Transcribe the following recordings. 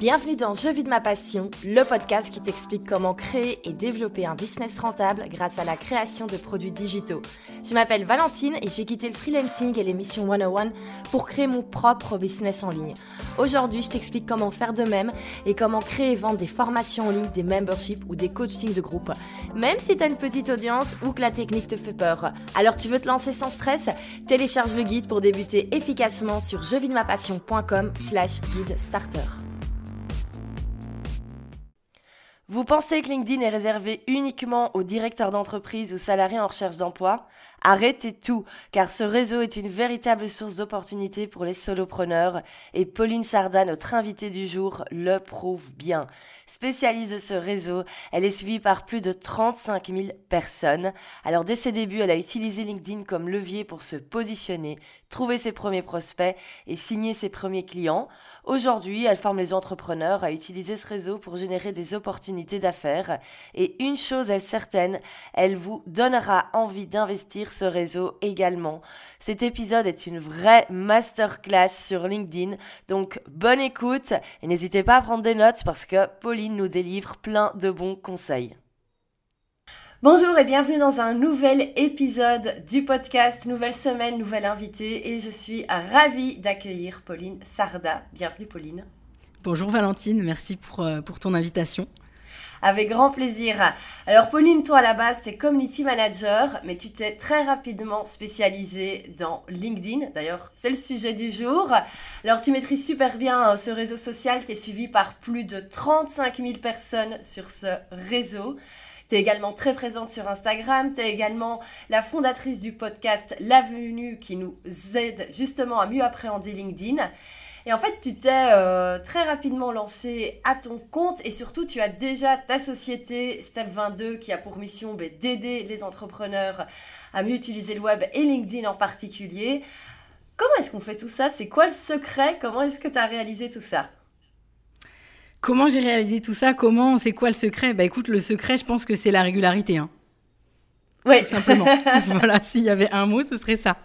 Bienvenue dans Je vis de ma passion, le podcast qui t'explique comment créer et développer un business rentable grâce à la création de produits digitaux. Je m'appelle Valentine et j'ai quitté le freelancing et l'émission 101 pour créer mon propre business en ligne. Aujourd'hui, je t'explique comment faire de même et comment créer et vendre des formations en ligne, des memberships ou des coachings de groupe, même si tu as une petite audience ou que la technique te fait peur. Alors tu veux te lancer sans stress? Télécharge le guide pour débuter efficacement sur jevidemapassion.com slash guide starter. Vous pensez que LinkedIn est réservé uniquement aux directeurs d'entreprise ou salariés en recherche d'emploi? Arrêtez tout, car ce réseau est une véritable source d'opportunités pour les solopreneurs et Pauline Sarda, notre invitée du jour, le prouve bien. Spécialiste de ce réseau, elle est suivie par plus de 35 000 personnes. Alors dès ses débuts, elle a utilisé LinkedIn comme levier pour se positionner, trouver ses premiers prospects et signer ses premiers clients. Aujourd'hui, elle forme les entrepreneurs à utiliser ce réseau pour générer des opportunités d'affaires. Et une chose est certaine, elle vous donnera envie d'investir ce réseau également. Cet épisode est une vraie masterclass sur LinkedIn, donc bonne écoute et n'hésitez pas à prendre des notes parce que Pauline nous délivre plein de bons conseils. Bonjour et bienvenue dans un nouvel épisode du podcast, nouvelle semaine, nouvelle invitée et je suis ravie d'accueillir Pauline Sarda. Bienvenue Pauline. Bonjour Valentine, merci pour, euh, pour ton invitation. Avec grand plaisir. Alors Pauline, toi à la base, tu es community manager, mais tu t'es très rapidement spécialisée dans LinkedIn. D'ailleurs, c'est le sujet du jour. Alors tu maîtrises super bien hein, ce réseau social, tu es suivi par plus de 35 000 personnes sur ce réseau. Tu es également très présente sur Instagram. Tu es également la fondatrice du podcast L'avenue qui nous aide justement à mieux appréhender LinkedIn. Et en fait, tu t'es euh, très rapidement lancé à ton compte et surtout, tu as déjà ta société Step 22 qui a pour mission ben, d'aider les entrepreneurs à mieux utiliser le web et LinkedIn en particulier. Comment est-ce qu'on fait tout ça? C'est quoi le secret? Comment est-ce que tu as réalisé tout ça? Comment j'ai réalisé tout ça? Comment C'est quoi le secret? Bah écoute, le secret, je pense que c'est la régularité. Hein. Oui. simplement. voilà, s'il y avait un mot, ce serait ça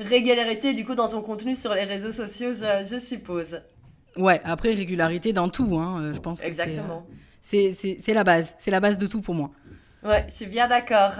régularité du coup dans ton contenu sur les réseaux sociaux, je, suppose. Ouais, après régularité dans tout, hein, euh, je pense. Exactement. C'est la base, c'est la base de tout pour moi. Ouais, je suis bien d'accord.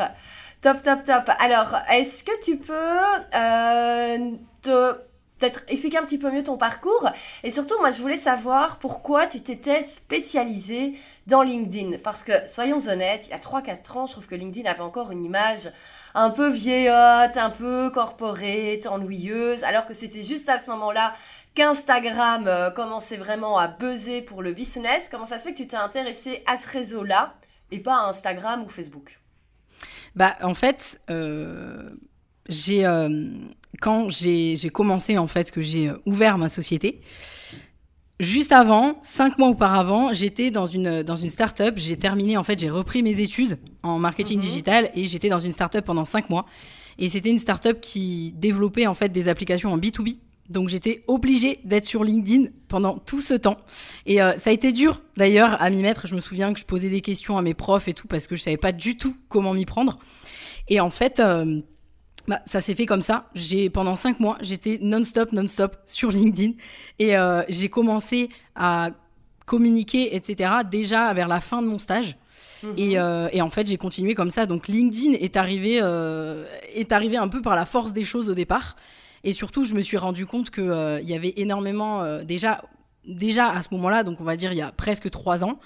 Top, top, top. Alors, est-ce que tu peux euh, te peut-être expliquer un petit peu mieux ton parcours. Et surtout, moi, je voulais savoir pourquoi tu t'étais spécialisée dans LinkedIn. Parce que, soyons honnêtes, il y a 3-4 ans, je trouve que LinkedIn avait encore une image un peu vieillotte, un peu corporate, ennuyeuse, alors que c'était juste à ce moment-là qu'Instagram euh, commençait vraiment à buzzer pour le business. Comment ça se fait que tu t'es intéressé à ce réseau-là et pas à Instagram ou Facebook? Bah, en fait, euh, j'ai euh, quand j'ai commencé en fait que j'ai ouvert ma société. Juste avant, cinq mois auparavant, j'étais dans une, dans une start-up. J'ai terminé, en fait, j'ai repris mes études en marketing mhm. digital et j'étais dans une start-up pendant cinq mois. Et c'était une start-up qui développait, en fait, des applications en B2B. Donc j'étais obligée d'être sur LinkedIn pendant tout ce temps. Et euh, ça a été dur d'ailleurs à m'y mettre. Je me souviens que je posais des questions à mes profs et tout parce que je savais pas du tout comment m'y prendre. Et en fait, euh, bah, ça s'est fait comme ça. J'ai pendant cinq mois, j'étais non-stop, non-stop sur LinkedIn et euh, j'ai commencé à communiquer, etc. Déjà vers la fin de mon stage. Mhm. Et, euh, et, en fait, j'ai continué comme ça. Donc LinkedIn est arrivé, euh, est arrivé un peu par la force des choses au départ. Et surtout, je me suis rendu compte qu'il euh, il y avait énormément, déjà, déjà à ce moment-là, donc on va dire il y a presque trois ans,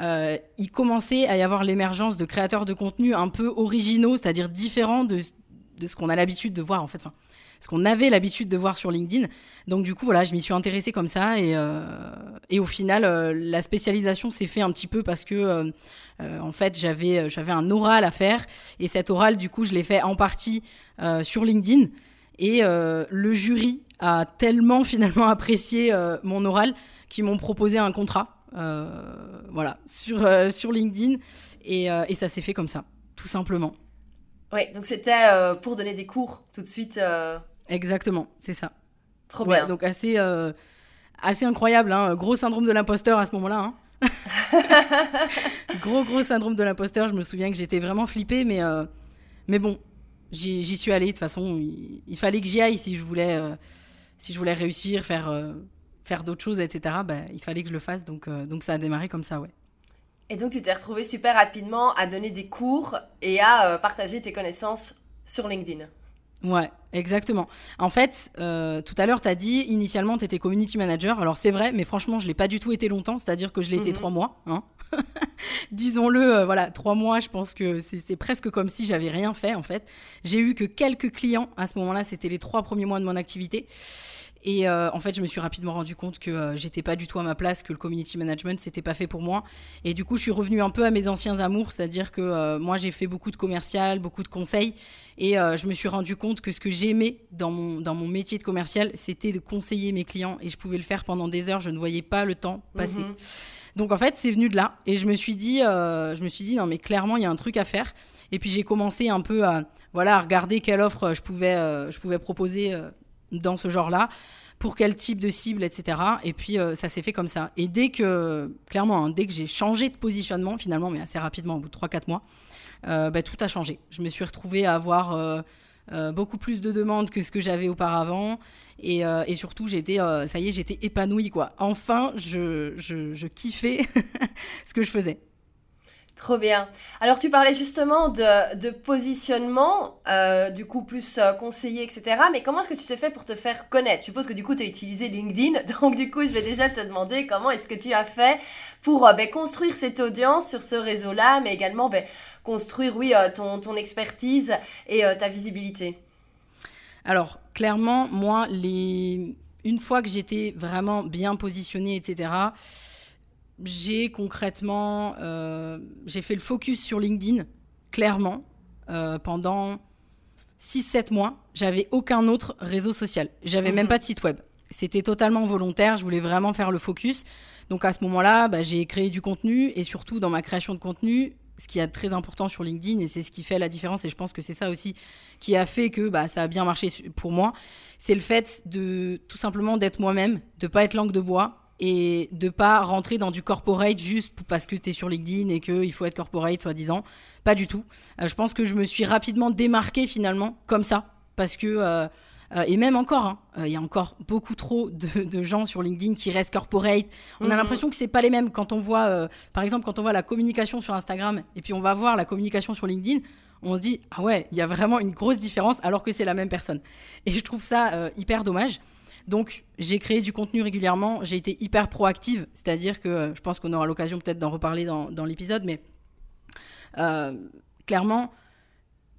euh, il commençait à y avoir l'émergence de créateurs de contenu un peu originaux, c'est-à-dire différents de, de ce qu'on a l'habitude de voir en fait. Enfin, ce qu'on avait l'habitude de voir sur LinkedIn. Donc du coup, voilà, je m'y suis intéressée comme ça et, euh, et au final, euh, la spécialisation s'est fait un petit peu parce que euh, en fait, j'avais j'avais un oral à faire et cet oral, du coup, je l'ai fait en partie sur LinkedIn et le jury a tellement finalement apprécié mon oral qu'ils m'ont proposé un contrat, voilà, sur sur LinkedIn et, et ça s'est fait comme ça, tout simplement. Oui, donc c'était euh, pour donner des cours tout de suite. Euh. Exactement, c'est ça. Trop bien. Donc assez, euh, assez incroyable, hein. gros syndrome de l'imposteur à ce moment-là. Hein. gros, gros syndrome de l'imposteur. Je me souviens que j'étais vraiment flippée, mais, mais bon, j'y suis allée. De toute façon, il, fallait que j'y aille si je voulais, si je voulais réussir, faire, faire d'autres choses, etc., bah, il fallait que je le fasse. Donc, donc ça a démarré comme ça, ouais. Et donc tu t'es retrouvé super rapidement à donner des cours et à partager tes connaissances sur LinkedIn. Ouais, exactement. En fait, euh, tout à l'heure, tu as dit, initialement, tu étais community manager. Alors, c'est vrai, mais franchement, je l'ai pas du tout été longtemps. C'est-à-dire que je l'ai été mhm. trois mois. Hein. Disons-le, euh, voilà, trois mois, je pense que c'est presque comme si j'avais rien fait, en fait. J'ai eu que quelques clients à ce moment-là. C'était les trois premiers mois de mon activité. Et euh, en fait, je me suis rapidement rendu compte que euh, j'étais pas du tout à ma place, que le community management c'était pas fait pour moi. Et du coup, je suis revenue un peu à mes anciens amours, c'est-à-dire que euh, moi j'ai fait beaucoup de commercial, beaucoup de conseils, et je me suis rendu compte que ce que j'aimais dans mon dans mon métier de commercial, c'était de conseiller mes clients, et je pouvais le faire pendant des heures. Je ne voyais pas le temps passer. Mhm. Donc en fait, c'est venu de là, et je me suis dit, je me suis dit non mais clairement il y a un truc à faire. Et puis j'ai commencé un peu à voilà à regarder quelle offre je pouvais je pouvais proposer dans ce genre-là, pour quel type de cible, etc. Et puis euh, ça s'est fait comme ça. Et dès que, clairement, hein, dès que j'ai changé de positionnement, finalement, mais assez rapidement, au bout de 3-4 mois, euh, bah, tout a changé. Je me suis retrouvée à avoir euh, beaucoup plus de demandes que ce que j'avais auparavant. Et, et surtout, j'étais, ça y est, j'étais épanouie, quoi. Enfin, je, je, je kiffais ce que je faisais. Trop bien. Alors tu parlais justement de, positionnement, euh, du coup plus euh, conseiller, etc. Mais comment est-ce que tu t'es fait pour te faire connaître? Je suppose que du coup tu as utilisé LinkedIn. Donc du coup je vais déjà te demander comment est-ce que tu as fait pour euh, ben, construire cette audience sur ce réseau-là, mais également ben, construire, oui, ton, ton, expertise et ta visibilité. Alors clairement, moi, une fois que j'étais vraiment bien positionnée, etc., j'ai concrètement, euh, j'ai fait le focus sur LinkedIn, clairement, euh, pendant 6-7 mois. J'avais aucun autre réseau social. J'avais même mhm. pas de site web. C'était totalement volontaire. Je voulais vraiment faire le focus. Donc à ce moment-là, bah, j'ai créé du contenu et surtout dans ma création de contenu, ce qui est très important sur LinkedIn et c'est ce qui fait la différence et je pense que c'est ça aussi qui a fait que bah, ça a bien marché pour moi, c'est le fait de tout simplement d'être moi-même, de pas être langue de bois, et de pas rentrer dans du corporate juste parce que tu es sur LinkedIn et qu'il faut être corporate soi-disant. Pas du tout. Euh, je pense que je me suis rapidement démarquée finalement comme ça parce que euh, euh, et même encore, hein, il y a encore beaucoup trop de, gens sur LinkedIn qui restent corporate. On a mhm. l'impression que c'est pas les mêmes quand on voit, par exemple, quand on voit la communication sur Instagram et puis on va voir la communication sur LinkedIn on se dit ah ouais, il y a vraiment une grosse différence alors que c'est la même personne. Et je trouve ça hyper dommage. Donc, j'ai créé du contenu régulièrement. J'ai été hyper proactive, c'est-à-dire que euh, je pense qu'on aura l'occasion peut-être d'en reparler dans, l'épisode, mais euh, clairement,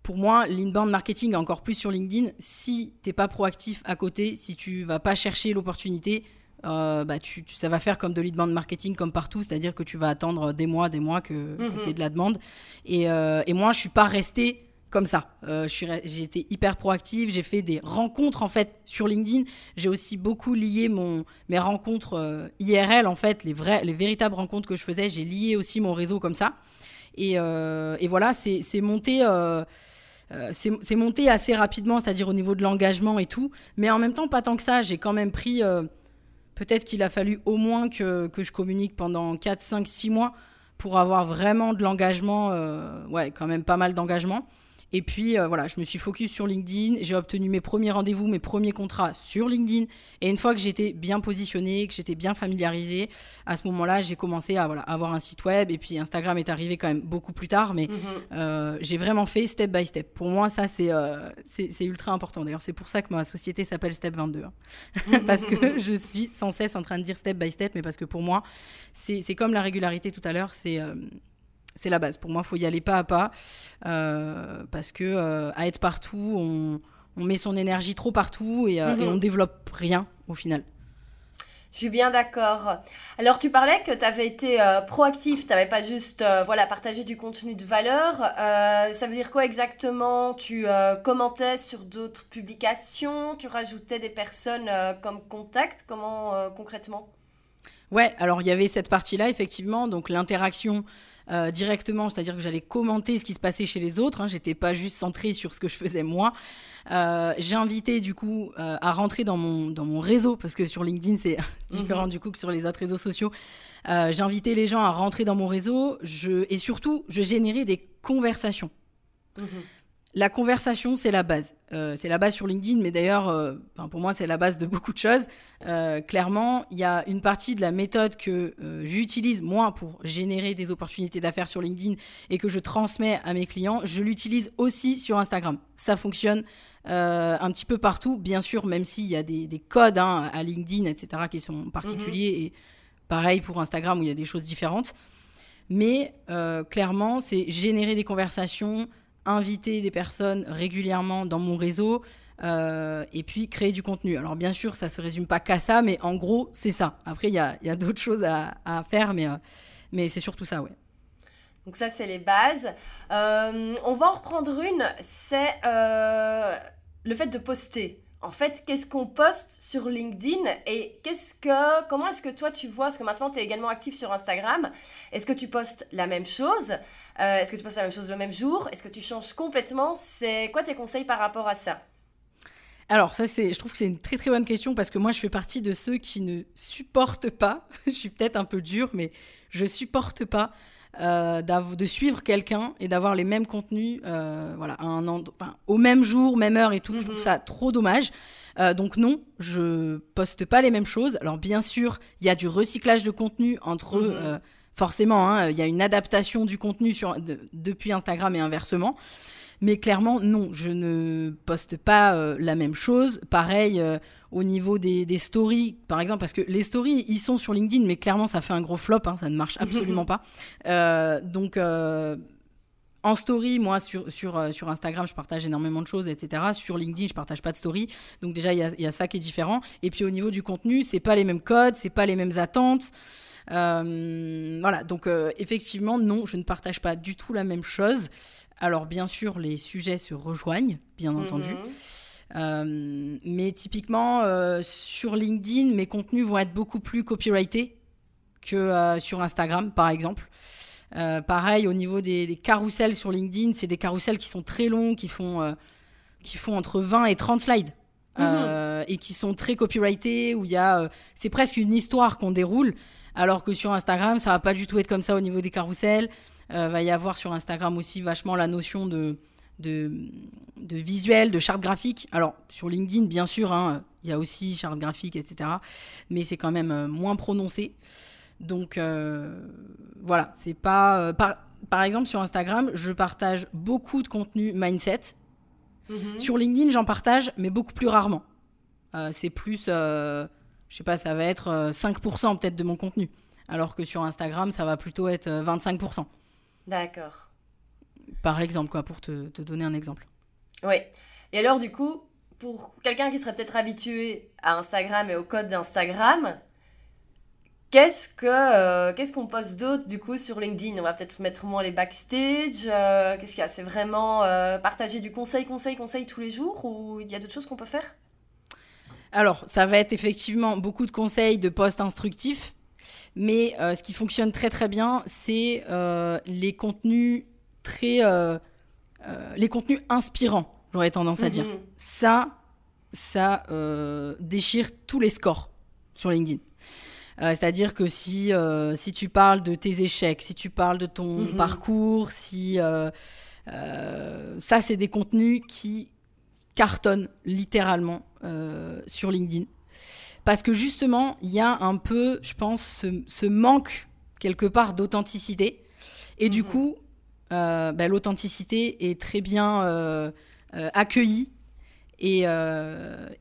pour moi, l'inbound marketing, encore plus sur LinkedIn, si tu n'es pas proactif à côté, si tu vas pas chercher l'opportunité, euh, bah tu, ça va faire comme de l'inbound marketing comme partout, c'est-à-dire que tu vas attendre des mois, des mois que, mm-hmm. tu aies de la demande. Et, et moi, je suis pas restée comme ça. Euh, j'ai été hyper proactive, j'ai fait des rencontres en fait sur LinkedIn. J'ai aussi beaucoup lié mon, mes rencontres euh, IRL en fait, les, vrais, les véritables rencontres que je faisais. J'ai lié aussi mon réseau comme ça. Et, euh, et voilà, c'est monté. c'est monté assez rapidement, c'est-à-dire au niveau de l'engagement et tout. Mais en même temps, pas tant que ça. J'ai quand même pris. Peut-être qu'il a fallu au moins que, que, je communique pendant 4, 5, 6 mois pour avoir vraiment de l'engagement. ouais, quand même pas mal d'engagement. Et puis euh, voilà, je me suis focus sur LinkedIn. J'ai obtenu mes premiers rendez-vous, mes premiers contrats sur LinkedIn. Et une fois que j'étais bien positionnée, que j'étais bien familiarisée, à ce moment-là, j'ai commencé à voilà, avoir un site web. Et puis Instagram est arrivé quand même beaucoup plus tard. Mais mhm. euh, j'ai vraiment fait step by step. Pour moi, ça, c'est euh, c'est ultra important. D'ailleurs, c'est pour ça que ma société s'appelle Step 22. Hein. parce que je suis sans cesse en train de dire step by step. Mais parce que pour moi, c'est comme la régularité tout à l'heure. C'est c'est la base. Pour moi, il faut y aller pas à pas. Euh, parce que euh, à être partout, on, met son énergie trop partout et, euh, et mhm. on développe rien au final. Je suis bien d'accord. Alors, tu parlais que tu avais été proactif, tu n'avais pas juste voilà, partagé du contenu de valeur. ça veut dire quoi exactement? Tu commentais sur d'autres publications? Tu rajoutais des personnes comme contact? Comment concrètement? Ouais, alors il y avait cette partie-là, effectivement, donc l'interaction euh, directement, c'est-à-dire que j'allais commenter ce qui se passait chez les autres. Hein, J'étais pas juste centrée sur ce que je faisais moi. Euh, j'ai invité du coup euh, à rentrer dans mon dans mon réseau parce que sur LinkedIn c'est différent mhm. du coup que sur les autres réseaux sociaux. Euh, j'ai invité les gens à rentrer dans mon réseau. Je et surtout je générais des conversations. Mhm. La conversation, c'est la base. Euh, c'est la base sur LinkedIn, mais d'ailleurs, euh, pour moi, c'est la base de beaucoup de choses. Euh, clairement, il y a une partie de la méthode que j'utilise, moi, pour générer des opportunités d'affaires sur LinkedIn et que je transmets à mes clients. Je l'utilise aussi sur Instagram. Ça fonctionne un petit peu partout, bien sûr, même s'il y a des, codes hein, à LinkedIn, etc., qui sont particuliers. Mhm. Et pareil pour Instagram, où il y a des choses différentes. Mais clairement, c'est générer des conversations inviter des personnes régulièrement dans mon réseau euh, et puis créer du contenu. Alors bien sûr, ça se résume pas qu'à ça, mais en gros, c'est ça. Après, il y a, d'autres choses à, faire, mais, euh, mais c'est surtout ça, ouais. Donc ça, c'est les bases. Euh, on va en reprendre une, c'est le fait de poster en fait, qu'est-ce qu'on poste sur LinkedIn et qu'est-ce que, comment est-ce que toi tu vois, parce que maintenant tu es également actif sur Instagram, est-ce que tu postes la même chose? Euh, Est-ce que tu postes la même chose le même jour? Est-ce que tu changes complètement? C'est quoi tes conseils par rapport à ça? Alors ça c'est, je trouve que c'est une très très bonne question parce que moi je fais partie de ceux qui ne supportent pas, je suis peut-être un peu dur mais je supporte pas euh, de suivre quelqu'un et d'avoir les mêmes contenus euh, voilà, un au même jour, même heure et tout. Je trouve mhm. ça trop dommage. Euh, donc non, je poste pas les mêmes choses. Alors bien sûr, il y a du recyclage de contenu entre mhm. forcément, hein, il y a une adaptation du contenu sur, depuis Instagram et inversement. Mais clairement, non, je ne poste pas la même chose. Pareil, au niveau des, stories, par exemple, parce que les stories, ils sont sur LinkedIn, mais clairement, ça fait un gros flop, hein, ça ne marche absolument pas. Euh, donc, euh, en story, moi, sur, sur, euh, sur Instagram, je partage énormément de choses, etc. Sur LinkedIn, je partage pas de story. Donc, déjà, il y a, y a, ça qui est différent. Et puis, au niveau du contenu, c'est pas les mêmes codes, c'est pas les mêmes attentes. voilà, donc effectivement, non, je ne partage pas du tout la même chose. Alors, bien sûr, les sujets se rejoignent, bien entendu. Mhm. Euh, mais typiquement, euh, sur LinkedIn, mes contenus vont être beaucoup plus copyrightés que euh, sur Instagram, par exemple. pareil, au niveau des, des carousels sur LinkedIn, c'est des carousels qui sont très longs, qui font, qui font entre 20 et 30 slides. Mhm. et qui sont très copyrightés, où il y a, c'est presque une histoire qu'on déroule, alors que sur Instagram, ça va pas du tout être comme ça au niveau des carousels. va y avoir sur Instagram aussi vachement la notion de, de, de visuels, de chartes graphiques. Alors, sur LinkedIn, bien sûr, hein, il y a aussi chartes graphiques, etc. Mais c'est quand même euh, moins prononcé. Donc, euh, voilà, c'est pas. Euh, par, par, exemple, sur Instagram, je partage beaucoup de contenu mindset. Mhm. Sur LinkedIn, j'en partage, mais beaucoup plus rarement. c'est plus. je sais pas, ça va être 5% peut-être de mon contenu. Alors que sur Instagram, ça va plutôt être 25%. D'accord par exemple, quoi, pour te, te donner un exemple. Oui. Et alors, du coup, pour quelqu'un qui serait peut-être habitué à Instagram et au code d'Instagram, qu'est-ce que euh, qu'est-ce qu'on poste d'autre du coup sur LinkedIn? On va peut-être se mettre moins les backstage. Euh, qu'est-ce qu'il y a? C'est vraiment euh, partager du conseil, conseil, conseil tous les jours ou il y a d'autres choses qu'on peut faire? Alors, ça va être effectivement beaucoup de conseils, de posts instructifs. Mais ce qui fonctionne très très bien, c'est les contenus très. Euh, euh, les contenus inspirants, j'aurais tendance à dire. Mhm. Ça, ça euh, déchire tous les scores sur LinkedIn. C'est-à-dire que si, si tu parles de tes échecs, si tu parles de ton mhm. parcours, si ça, c'est des contenus qui cartonnent littéralement sur LinkedIn. Parce que justement, il y a un peu, je pense, ce, manque quelque part d'authenticité. Et du mhm. coup, bah, l'authenticité est très bien euh, euh, accueillie et,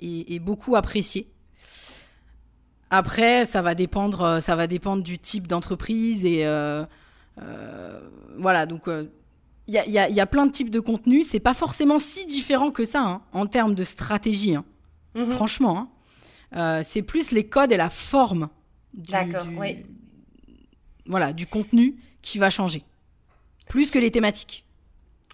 et, beaucoup appréciée. Après, ça va dépendre, ça va dépendre du type d'entreprise et voilà. Donc, il y a, y, a, plein de types de contenus. C'est pas forcément si différent que ça hein, en termes de stratégie. Hein. Mhm. Franchement, hein. c'est plus les codes et la forme du, voilà, du contenu qui va changer plus que les thématiques.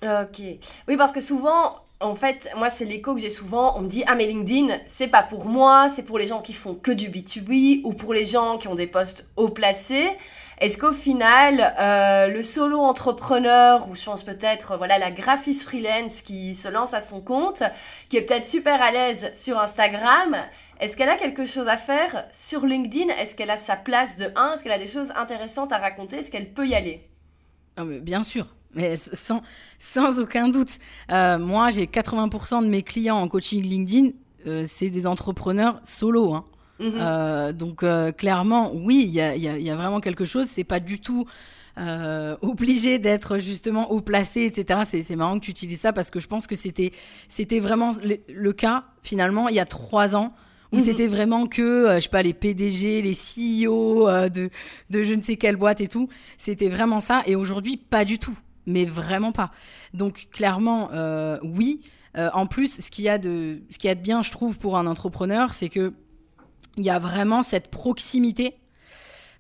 Ok. Oui, parce que souvent, en fait, moi, c'est l'écho que j'ai souvent. On me dit Ah, mais LinkedIn, c'est pas pour moi, c'est pour les gens qui font que du B2B ou pour les gens qui ont des postes haut placés. Est-ce qu'au final, euh, le solo entrepreneur, ou je pense peut-être, voilà, la graphiste freelance qui se lance à son compte, qui est peut-être super à l'aise sur Instagram, est-ce qu'elle a quelque chose à faire sur LinkedIn? Est-ce qu'elle a sa place de 1 Est-ce qu'elle a des choses intéressantes à raconter? Est-ce qu'elle peut y aller? Bien sûr, Mais sans, sans aucun doute. Euh, moi, j'ai 80% de mes clients en coaching LinkedIn, euh, c'est des entrepreneurs solo. Hein. Mhm. donc clairement, oui, il y a, y a, vraiment quelque chose. C'est pas du tout euh, obligé d'être justement haut placé, etc. C'est marrant que tu utilises ça parce que je pense que c'était c'était vraiment le, cas finalement il y a trois ans où mhm. c'était vraiment que euh, je sais pas les PDG, les CEO euh, de de je ne sais quelle boîte et tout. C'était vraiment ça et aujourd'hui pas du tout, mais vraiment pas. Donc clairement oui. en plus, ce qu'il y a de ce qu'il y a de bien, je trouve, pour un entrepreneur, c'est que il y a vraiment cette proximité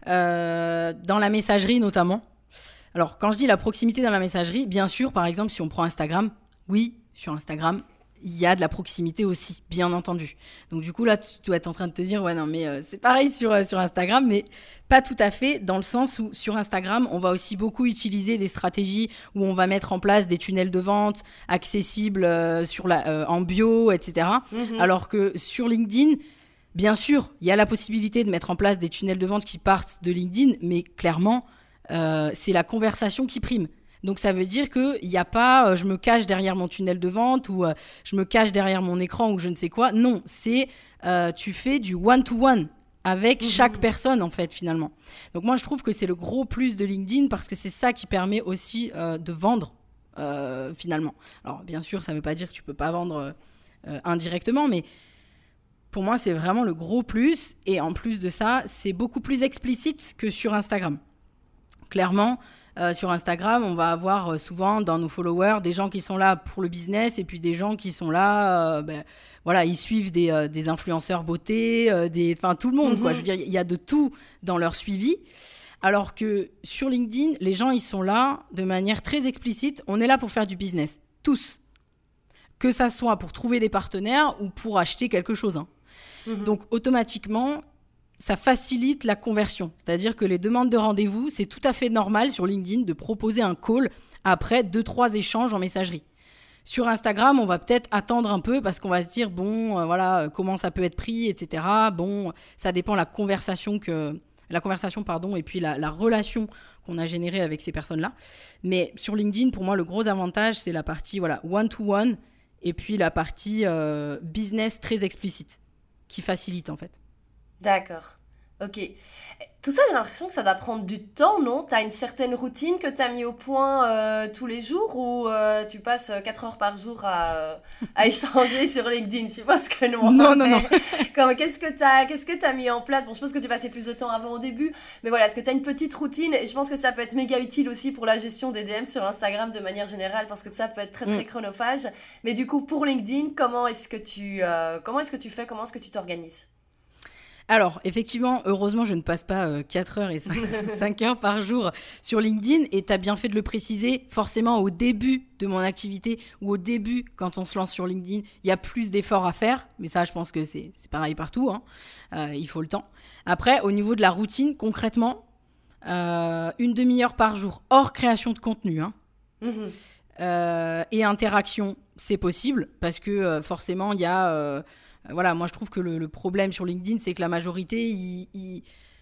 euh, dans la messagerie notamment. Alors, quand je dis la proximité dans la messagerie, bien sûr, par exemple, si on prend Instagram, oui, sur Instagram, il y a de la proximité aussi, bien entendu. Donc du coup là, tu dois être en train de te dire ouais non mais euh, c'est pareil sur euh, sur Instagram, mais pas tout à fait dans le sens où sur Instagram, on va aussi beaucoup utiliser des stratégies où on va mettre en place des tunnels de vente accessibles sur la en bio, etc. Mm-hmm. Alors que sur LinkedIn, Bien sûr, il y a la possibilité de mettre en place des tunnels de vente qui partent de LinkedIn, mais clairement, euh, c'est la conversation qui prime. Donc ça veut dire qu'il n'y a pas euh, je me cache derrière mon tunnel de vente ou euh, je me cache derrière mon écran ou je ne sais quoi. Non, c'est tu fais du one-to-one avec mmh. chaque personne en fait finalement. Donc moi je trouve que c'est le gros plus de LinkedIn parce que c'est ça qui permet aussi de vendre finalement. Alors bien sûr ça ne veut pas dire que tu peux pas vendre indirectement, mais pour moi, c'est vraiment le gros plus. Et en plus de ça, c'est beaucoup plus explicite que sur Instagram. Clairement, euh, sur Instagram, on va avoir euh, souvent dans nos followers des gens qui sont là pour le business et puis des gens qui sont là, euh, ben, voilà, ils suivent des, des influenceurs beauté, des, enfin tout le monde, quoi. Je veux dire, il y a de tout dans leur suivi. Alors que sur LinkedIn, les gens, ils sont là de manière très explicite. On est là pour faire du business, tous. Que ça soit pour trouver des partenaires ou pour acheter quelque chose. Hein. Mhm. Donc automatiquement, ça facilite la conversion. C'est-à-dire que les demandes de rendez-vous, c'est tout à fait normal sur LinkedIn de proposer un call après deux, trois échanges en messagerie. Sur Instagram, on va peut-être attendre un peu parce qu'on va se dire, bon, euh, voilà, euh, comment ça peut être pris, etc. Bon, ça dépend la conversation que, la conversation, pardon, et puis la, relation qu'on a générée avec ces personnes-là. Mais sur LinkedIn, pour moi, le gros avantage, c'est la partie, voilà, one-to-one, et puis la partie euh, business très explicite qui facilite en fait. D'accord. Ok. Tout ça, j'ai l'impression que ça doit prendre du temps, non? Tu as une certaine routine que tu as mis au point euh, tous les jours ou euh, tu passes 4 heures par jour à, à échanger sur LinkedIn? Je pense que non. Non, non, non. Qu'est-ce que tu as, qu'est-ce que as mis en place? Bon, je pense que tu passais plus de temps avant au début, mais voilà, est-ce que tu as une petite routine? Et je pense que ça peut être méga utile aussi pour la gestion des DM sur Instagram de manière générale parce que ça peut être très, très mm. chronophage. Mais du coup, pour LinkedIn, comment est-ce que tu, euh, comment est-ce que tu fais? Comment est-ce que tu t'organises? Alors, effectivement, heureusement, je ne passe pas 4 euh, heures et 5, heures par jour sur LinkedIn. Et tu as bien fait de le préciser. Forcément, au début de mon activité ou au début, quand on se lance sur LinkedIn, il y a plus d'efforts à faire. Mais ça, je pense que c'est pareil partout. Hein. Euh, il faut le temps. Après, au niveau de la routine, concrètement, euh, une demi-heure par jour, hors création de contenu. Hein. Mm-hmm. et interaction, c'est possible parce que forcément, il y a euh, voilà, moi je trouve que le, problème sur LinkedIn, c'est que la majorité,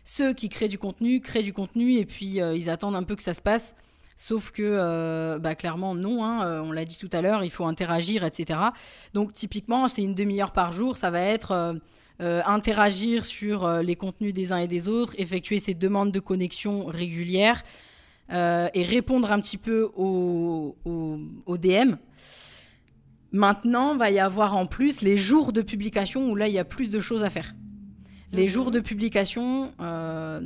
ceux qui créent du contenu, créent du contenu et puis euh, ils attendent un peu que ça se passe. Sauf que, euh, bah, clairement, non, hein, on l'a dit tout à l'heure, il faut interagir, etc. Donc, typiquement, c'est une demi-heure par jour, ça va être interagir sur les contenus des uns et des autres, effectuer ces demandes de connexion régulières et répondre un petit peu aux, aux DM. Maintenant, va y avoir en plus les jours de publication où là, il y a plus de choses à faire. Les jours de publication, euh,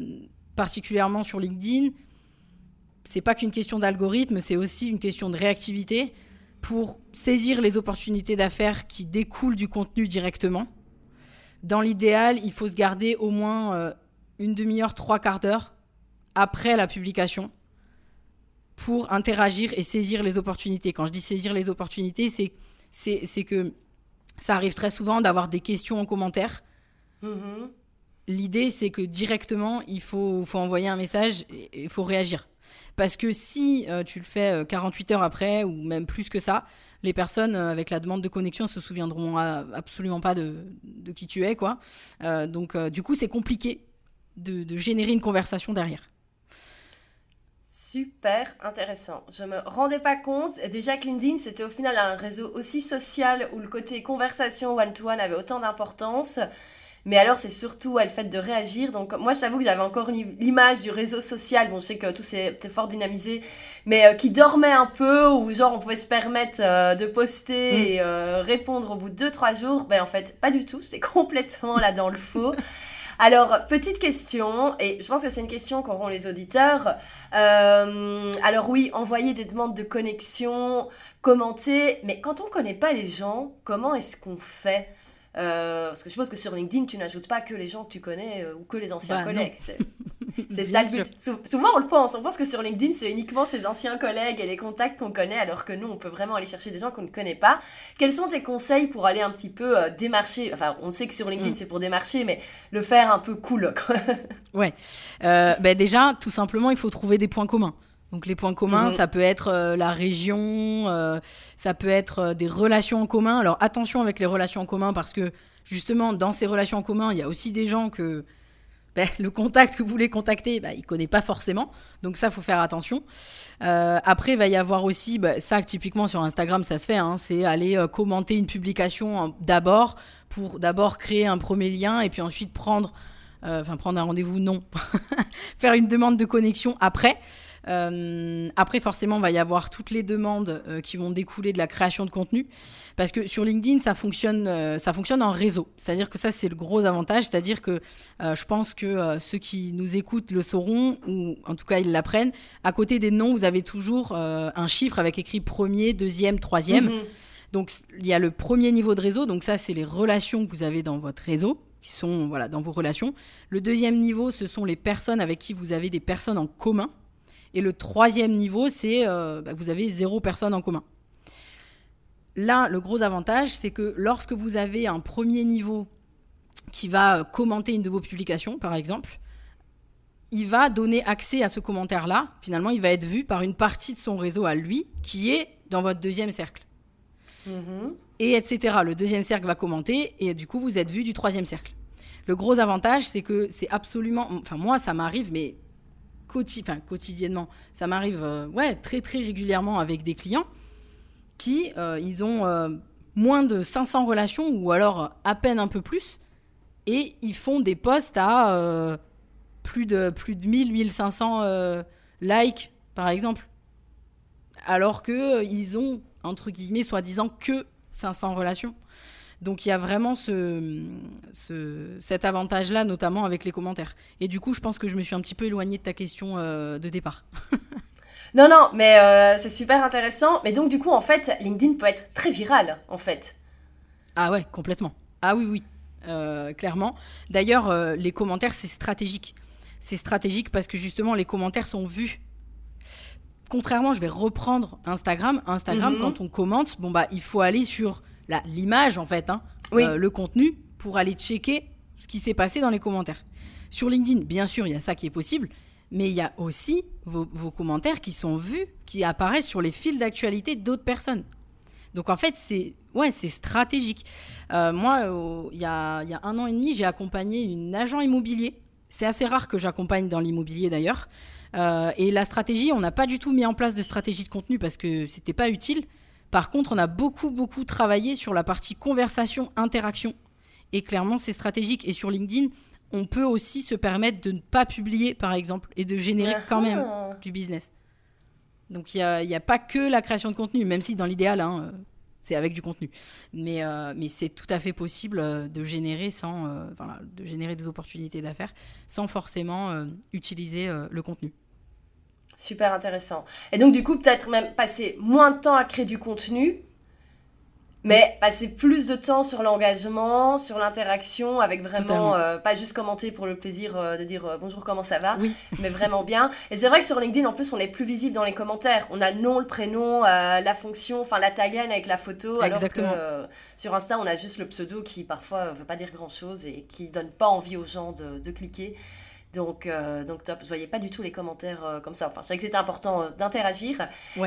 particulièrement sur LinkedIn, c'est pas qu'une question d'algorithme, c'est aussi une question de réactivité pour saisir les opportunités d'affaires qui découlent du contenu directement. Dans l'idéal, il faut se garder au moins euh, une demi-heure, trois quarts d'heure après la publication pour interagir et saisir les opportunités. Quand je dis saisir les opportunités, c'est c'est que ça arrive très souvent d'avoir des questions en commentaire. Mm-hmm. L'idée, c'est que directement, il faut, faut envoyer un message et il faut réagir. Parce que si euh, tu le fais 48 euh, heures après, ou même plus que ça, les personnes euh, avec la demande de connexion se souviendront absolument pas de, de qui tu es. quoi. donc, du coup, c'est compliqué de, de générer une conversation derrière. Super intéressant. Je me rendais pas compte déjà que LinkedIn c'était au final un réseau aussi social où le côté conversation one-to-one avait autant d'importance. Mais alors, c'est surtout le fait de réagir. Donc, moi, je t'avoue que j'avais encore l'image du réseau social. Bon, je sais que tout c'était fort dynamisé, mais euh, qui dormait un peu, ou genre, on pouvait se permettre euh, de poster mm. et euh, répondre au bout de 2-3 jours. Ben, en fait, pas du tout. C'est complètement là dans le faux. Alors, petite question, et je pense que c'est une question qu'auront les auditeurs. Euh, alors oui, envoyer des demandes de connexion, commenter, mais quand on ne connaît pas les gens, comment est-ce qu'on fait? Euh, parce que je suppose que sur LinkedIn, tu n'ajoutes pas que les gens que tu connais euh, ou que les anciens bah, collègues. C'est ça le but. souvent, on le pense. On pense que sur LinkedIn, c'est uniquement ses anciens collègues et les contacts qu'on connaît, alors que nous, on peut vraiment aller chercher des gens qu'on ne connaît pas. Quels sont tes conseils pour aller un petit peu euh, démarcher? Enfin, on sait que sur LinkedIn, mm. c'est pour démarcher, mais le faire un peu cool. ouais. Ben déjà, tout simplement, il faut trouver des points communs. Donc les points communs, mhm. ça peut être euh, la région, euh, ça peut être euh, des relations en commun. Alors attention avec les relations en commun parce que justement dans ces relations en commun, il y a aussi des gens que ben, le contact que vous voulez contacter, ben, il connaît pas forcément. Donc ça, faut faire attention. après, il va y avoir aussi, ben, ça typiquement sur Instagram, ça se fait, hein, c'est aller commenter une publication d'abord pour d'abord créer un premier lien et puis ensuite prendre, enfin prendre un rendez-vous, non, faire une demande de connexion après. Euh, après, forcément, il va y avoir toutes les demandes euh, qui vont découler de la création de contenu. Parce que sur LinkedIn, ça fonctionne, euh, ça fonctionne en réseau. C'est-à-dire que ça, c'est le gros avantage. C'est-à-dire que je pense que ceux qui nous écoutent le sauront, ou en tout cas, ils l'apprennent. À côté des noms, vous avez toujours un chiffre avec écrit premier, deuxième, troisième. Mhm. Donc, il y a le premier niveau de réseau. Donc, ça, c'est les relations que vous avez dans votre réseau qui sont voilà dans vos relations. Le deuxième niveau, ce sont les personnes avec qui vous avez des personnes en commun. Et le troisième niveau, c'est euh, bah, vous avez zéro personne en commun. Là, le gros avantage, c'est que lorsque vous avez un premier niveau qui va euh, commenter une de vos publications, par exemple, il va donner accès à ce commentaire-là. Finalement, il va être vu par une partie de son réseau à lui, qui est dans votre deuxième cercle. Mm-hmm. Et etc. Le deuxième cercle va commenter, et du coup, vous êtes vu du troisième cercle. Le gros avantage, c'est que c'est absolument... Enfin, moi, ça m'arrive, mais quotidiennement, ça m'arrive euh, ouais, très très régulièrement avec des clients qui, euh, ils ont euh, moins de 500 relations ou alors à peine un peu plus et ils font des posts à plus de plus de 1000 1500 likes par exemple. Alors que ils ont entre guillemets soi-disant que 500 relations donc il y a vraiment ce, cet avantage-là, notamment avec les commentaires. Et du coup, je pense que je me suis un petit peu éloignée de ta question euh, de départ. non, non, mais euh, c'est super intéressant. Mais donc du coup, en fait, LinkedIn peut être très viral, en fait. Ah ouais, complètement. Ah oui, oui, euh, clairement. D'ailleurs, les commentaires, c'est stratégique. C'est stratégique parce que justement, les commentaires sont vus contrairement, je vais reprendre Instagram. Instagram, mhm. quand on commente, bon bah, il faut aller sur l'image en fait, hein, euh, le contenu, pour aller checker ce qui s'est passé dans les commentaires. Sur LinkedIn, bien sûr, il y a ça qui est possible, mais il y a aussi vos, commentaires qui sont vus, qui apparaissent sur les fils d'actualité d'autres personnes. Donc en fait, c'est ouais, c'est stratégique. Euh, moi, il y, a, y, a, un an et demi, j'ai accompagné une agent immobilier. C'est assez rare que j'accompagne dans l'immobilier d'ailleurs. Euh, et la stratégie, on n'a pas du tout mis en place de stratégie de contenu parce que c'était pas utile. Par contre, on a beaucoup, beaucoup travaillé sur la partie conversation, interaction. Et clairement, c'est stratégique. Et sur LinkedIn, on peut aussi se permettre de ne pas publier, par exemple, et de générer quand même ah. du business. Donc, il n'y a, pas que la création de contenu, même si dans l'idéal, hein, c'est avec du contenu. Mais, euh, mais c'est tout à fait possible euh, de générer, sans, euh, de générer des opportunités d'affaires sans forcément utiliser le contenu. Super intéressant. Et donc, du coup, peut-être même passer moins de temps à créer du contenu, mais passer plus de temps sur l'engagement, sur l'interaction, avec vraiment, euh, pas juste commenter pour le plaisir euh, de dire euh, bonjour, comment ça va, mais vraiment bien. Et c'est vrai que sur LinkedIn, en plus, on est plus visible dans les commentaires. On a le nom, le prénom, la fonction, enfin la tagline avec la photo, alors que sur Insta, on a juste le pseudo qui parfois veut pas dire grand-chose et qui donne pas envie aux gens de, de cliquer. Donc, euh, donc top. Je voyais pas du tout les commentaires euh, comme ça. Enfin, je savais que c'était important euh, d'interagir,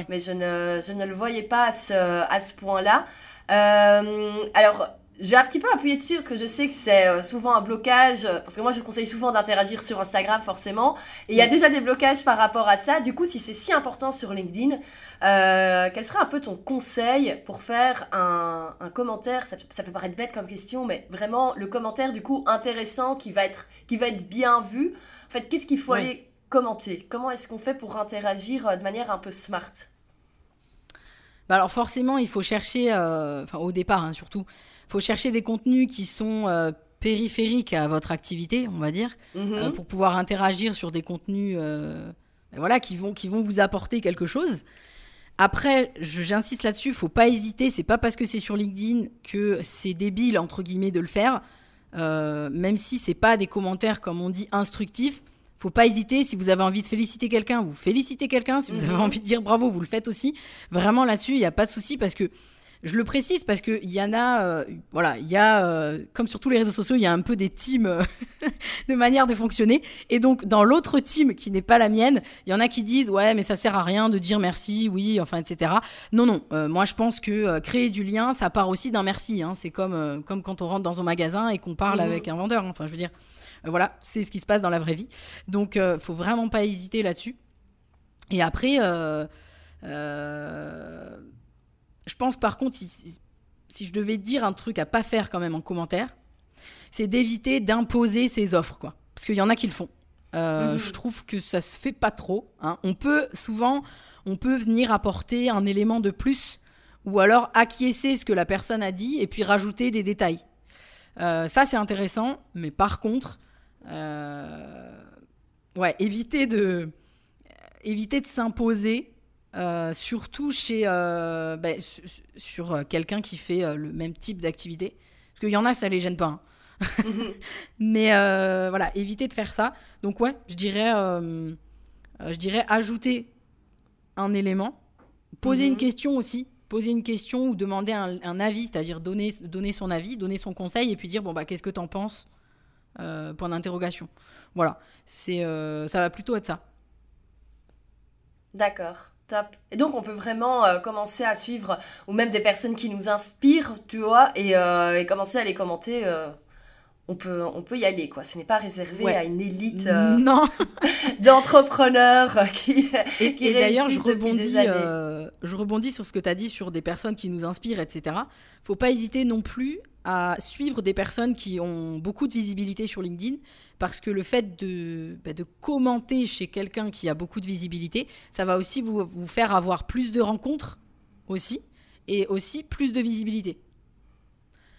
mais je ne, je ne le voyais pas à ce, à ce point-là. alors, j'ai un petit peu appuyé dessus parce que je sais que c'est euh, souvent un blocage. Parce que moi, je conseille souvent d'interagir sur Instagram, forcément. Et il y a déjà des blocages par rapport à ça. Du coup, si c'est si important sur LinkedIn, euh, quel serait un peu ton conseil pour faire un, commentaire? Ça, ça, peut paraître bête comme question, mais vraiment le commentaire, du coup, intéressant, qui va être, qui va être bien vu. En fait, qu'est-ce qu'il faut aller commenter? Comment est-ce qu'on fait pour interagir euh, de manière un peu smart? Bah alors forcément, il faut chercher, enfin au départ hein, surtout, faut chercher des contenus qui sont euh, périphériques à votre activité, on va dire, mhm. euh, pour pouvoir interagir sur des contenus euh, ben voilà, qui, vont, qui vont vous apporter quelque chose. Après, j'insiste là-dessus, faut pas hésiter. C'est pas parce que c'est sur LinkedIn que c'est débile entre guillemets de le faire, même si c'est pas des commentaires comme on dit instructifs. Faut pas hésiter. Si vous avez envie de féliciter quelqu'un, vous félicitez quelqu'un. Si vous avez mhm. envie de dire bravo, vous le faites aussi. Vraiment là-dessus, il n'y a pas de souci parce que je le précise parce qu'il y en a, euh, voilà, il y a, euh, comme sur tous les réseaux sociaux, il y a un peu des teams euh, de manière de fonctionner. Et donc, dans l'autre team qui n'est pas la mienne, il y en a qui disent, ouais, mais ça sert à rien de dire merci, oui, enfin, etc. Non, non, moi je pense que créer du lien, ça part aussi d'un merci. Hein. C'est comme, comme quand on rentre dans un magasin et qu'on parle mmh. avec un vendeur. Enfin, je veux dire, voilà, c'est ce qui se passe dans la vraie vie. Donc, faut vraiment pas hésiter là-dessus. Et après, euh, je pense par contre, si, je devais dire un truc à pas faire quand même en commentaire, c'est d'éviter d'imposer ses offres, quoi. Parce qu'il y en a qui le font. Euh, mhm. Je trouve que ça se fait pas trop. Hein. On peut souvent, on peut venir apporter un élément de plus, ou alors acquiescer ce que la personne a dit et puis rajouter des détails. Euh, ça c'est intéressant, mais par contre, euh, ouais, éviter de, éviter de s'imposer euh, surtout chez, euh, bah, sur euh, quelqu'un qui fait le même type d'activité. Parce qu'il y en a, ça les gêne pas. Hein. Mais voilà, éviter de faire ça. Donc ouais, je dirais, je dirais ajouter un élément, poser une mhm. question aussi, poser une question ou demander un, avis, c'est-à-dire donner, donner son avis, donner son conseil et puis dire bon bah qu'est-ce que t'en penses Point d'interrogation. Voilà, c'est ça va plutôt être ça. D'accord. Et donc on peut vraiment euh, commencer à suivre, ou même des personnes qui nous inspirent, tu vois, et, euh, commencer à les commenter. Euh, on, peut, on peut y aller, quoi. Ce n'est pas réservé à une élite non. d'entrepreneurs qui, et, qui et d'ailleurs, je rebondis, je rebondis sur ce que tu as dit sur des personnes qui nous inspirent, etc. Faut pas hésiter non plus à suivre des personnes qui ont beaucoup de visibilité sur LinkedIn parce que le fait de, bah, de commenter chez quelqu'un qui a beaucoup de visibilité, ça va aussi vous, vous, faire avoir plus de rencontres aussi et aussi plus de visibilité.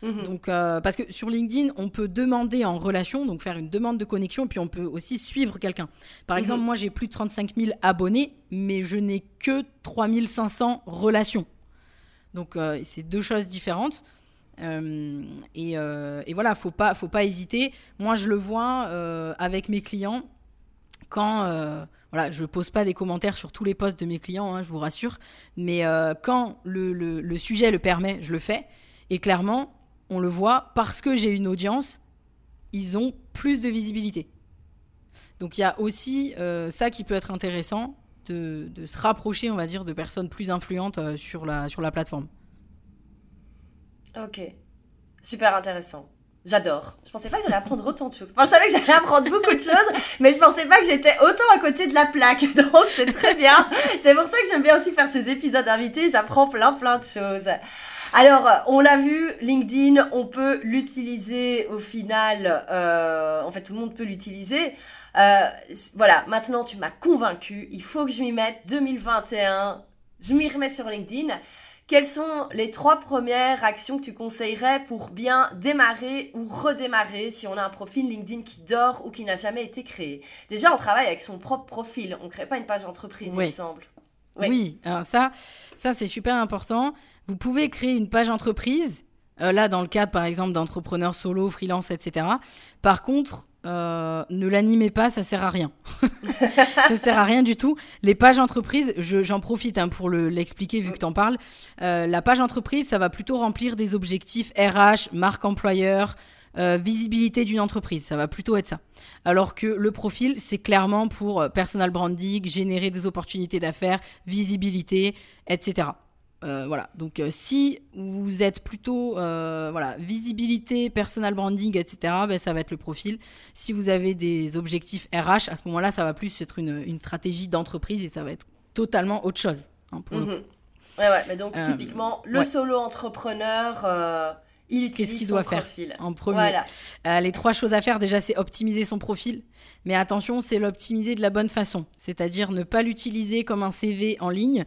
Mhm. Donc, euh, parce que sur LinkedIn, on peut demander en relation, donc faire une demande de connexion, puis on peut aussi suivre quelqu'un. Par mhm. exemple, moi j'ai plus de 35 000 abonnés, mais je n'ai que 3500 relations. Donc, euh, c'est deux choses différentes. Euh, euh, et, voilà, faut pas, faut pas hésiter. Moi, je le vois avec mes clients quand voilà, je pose pas des commentaires sur tous les posts de mes clients, hein, je vous rassure, mais quand le, le, sujet le permet, je le fais. Et clairement, on le voit parce que j'ai une audience, ils ont plus de visibilité. Donc il y a aussi ça qui peut être intéressant de, se rapprocher, on va dire, de personnes plus influentes sur, la, sur la plateforme. Ok. Super intéressant. J'adore. Je pensais pas que j'allais apprendre autant de choses. Enfin, je savais que j'allais apprendre beaucoup de choses, mais je pensais pas que j'étais autant à côté de la plaque. Donc, c'est très bien. C'est pour ça que j'aime bien aussi faire ces épisodes invités. J'apprends plein, plein de choses. Alors, on l'a vu, LinkedIn, on peut l'utiliser au final. Euh, en fait, tout le monde peut l'utiliser. Euh, voilà, maintenant, tu m'as convaincu. Il faut que je m'y mette. 2021, je m'y remets sur LinkedIn. Quelles sont les trois premières actions que tu conseillerais pour bien démarrer ou redémarrer si on a un profil LinkedIn qui dort ou qui n'a jamais été créé? Déjà, on travaille avec son propre profil. On ne crée pas une page d'entreprise, il me semble. Oui. alors ça, ça c'est super important. Vous pouvez créer une page entreprise, euh, là dans le cadre par exemple d'entrepreneurs solo, freelance, etc. Par contre, euh, ne l'animez pas, ça sert à rien. ça sert à rien du tout. Les pages entreprises, j'en profite hein, pour l'expliquer vu que tu en parles. Euh, la page entreprise, ça va plutôt remplir des objectifs RH, marque employeur, euh, visibilité d'une entreprise. Ça va plutôt être ça. Alors que le profil, c'est clairement pour personal branding, générer des opportunités d'affaires, visibilité, etc. Euh, voilà. Donc, euh, si vous êtes plutôt euh, voilà visibilité, personal branding, etc., ben, ça va être le profil. Si vous avez des objectifs RH, à ce moment-là, ça va plus être une, une stratégie d'entreprise et ça va être totalement autre chose. Hein, pour le Mhm. coup. Ouais, ouais, mais donc typiquement, le ouais. solo entrepreneur, il utilise Qu'est-ce qu'il son doit faire profil. en premier Voilà. Euh, les trois choses à faire, déjà, c'est optimiser son profil. Mais attention, c'est l'optimiser de la bonne façon. C'est-à-dire ne pas l'utiliser comme un CV en ligne.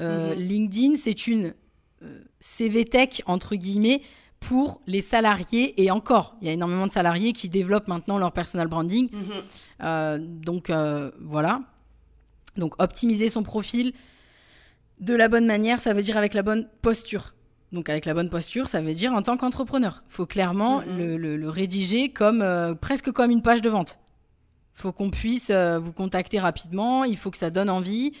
Euh, Mhm. LinkedIn, c'est une euh, CV tech, entre guillemets, pour les salariés. Et encore, il y a énormément de salariés qui développent maintenant leur personal branding. Mhm. Donc voilà. Donc optimiser son profil de la bonne manière, ça veut dire avec la bonne posture. Donc avec la bonne posture, ça veut dire en tant qu'entrepreneur. faut clairement Mhm. le, le- le rédiger comme euh, presque comme une page de vente. faut qu'on puisse euh, vous contacter rapidement, il faut que ça donne envie.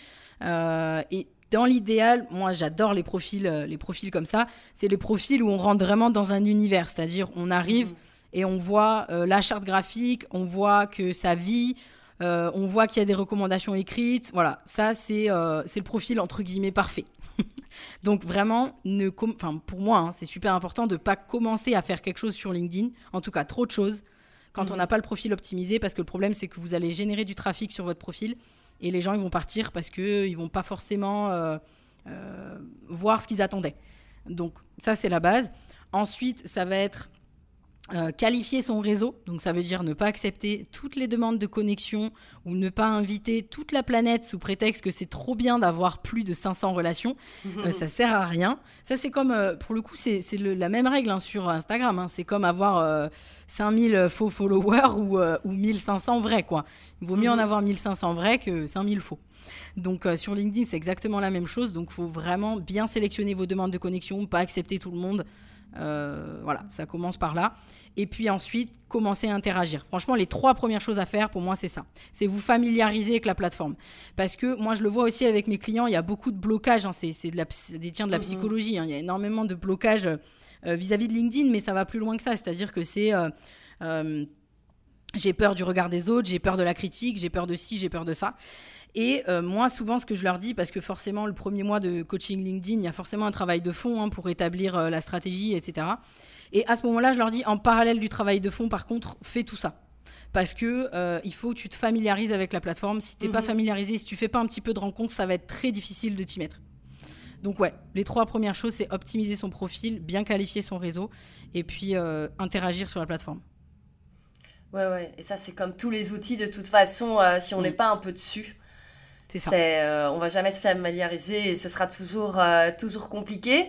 Euh, et dans l'idéal, moi j'adore les profils, euh, les profils comme ça. C'est les profils où on rentre vraiment dans un univers, c'est-à-dire on arrive Mhm. et on voit euh, la charte graphique, on voit que ça vit, euh, on voit qu'il y a des recommandations écrites. Voilà, ça c'est euh, c'est le profil entre guillemets parfait. Donc vraiment, ne enfin, pour moi, hein, c'est super important de pas commencer à faire quelque chose sur LinkedIn, en tout cas trop de choses, quand on Mhm. n'a pas le profil optimisé, parce que le problème c'est que vous allez générer du trafic sur votre profil et les gens ils vont partir parce que ils vont pas forcément euh, euh, voir ce qu'ils attendaient. Donc ça c'est la base. Ensuite, ça va être euh, qualifier son réseau, donc ça veut dire ne pas accepter toutes les demandes de connexion ou ne pas inviter toute la planète sous prétexte que c'est trop bien d'avoir plus de 500 relations. Euh, ça sert à rien. Ça c'est comme, euh, pour le coup, c'est la même règle hein, sur Instagram. hein. C'est comme avoir euh, 5000 faux followers ou, ou 1500 vrais. Quoi. Il vaut mieux en Mhm. avoir 1500 vrais que 5000 faux. Donc euh, sur LinkedIn, c'est exactement la même chose. Donc il faut vraiment bien sélectionner vos demandes de connexion, pas accepter tout le monde. Euh, voilà, ça commence par là. Et puis ensuite, commencer à interagir. Franchement, les trois premières choses à faire, pour moi, c'est ça. C'est vous familiariser avec la plateforme. Parce que moi, je le vois aussi avec mes clients, il y a beaucoup de blocages. hein. C'est c'est de la psy- ça détient de la Mhm. psychologie. hein. Il y a énormément de blocages euh, euh, vis-à-vis de LinkedIn, mais ça va plus loin que ça. C'est-à-dire que c'est... euh, j'ai peur du regard des autres, j'ai peur de la critique, j'ai peur de ci, j'ai peur de ça. Et euh, moi, souvent, ce que je leur dis, parce que forcément, le premier mois de coaching LinkedIn, il y a forcément un travail de fond hein, pour établir euh, la stratégie, etc. Et à ce moment-là, je leur dis, en parallèle du travail de fond, par contre, fais tout ça. Parce que euh, il faut que tu te familiarises avec la plateforme. Si t'es pas Mhm. familiarisé, si tu fais pas un petit peu de rencontres, ça va être très difficile de t'y mettre. Donc ouais, les trois premières choses, c'est optimiser son profil, bien qualifier son réseau, et puis euh, interagir sur la plateforme. Ouais, ouais. Et ça, c'est comme tous les outils, de toute façon, euh, si on Mm. n'est pas un peu dessus, C'est euh, on va jamais se familiariser et ce sera toujours, euh, toujours compliqué.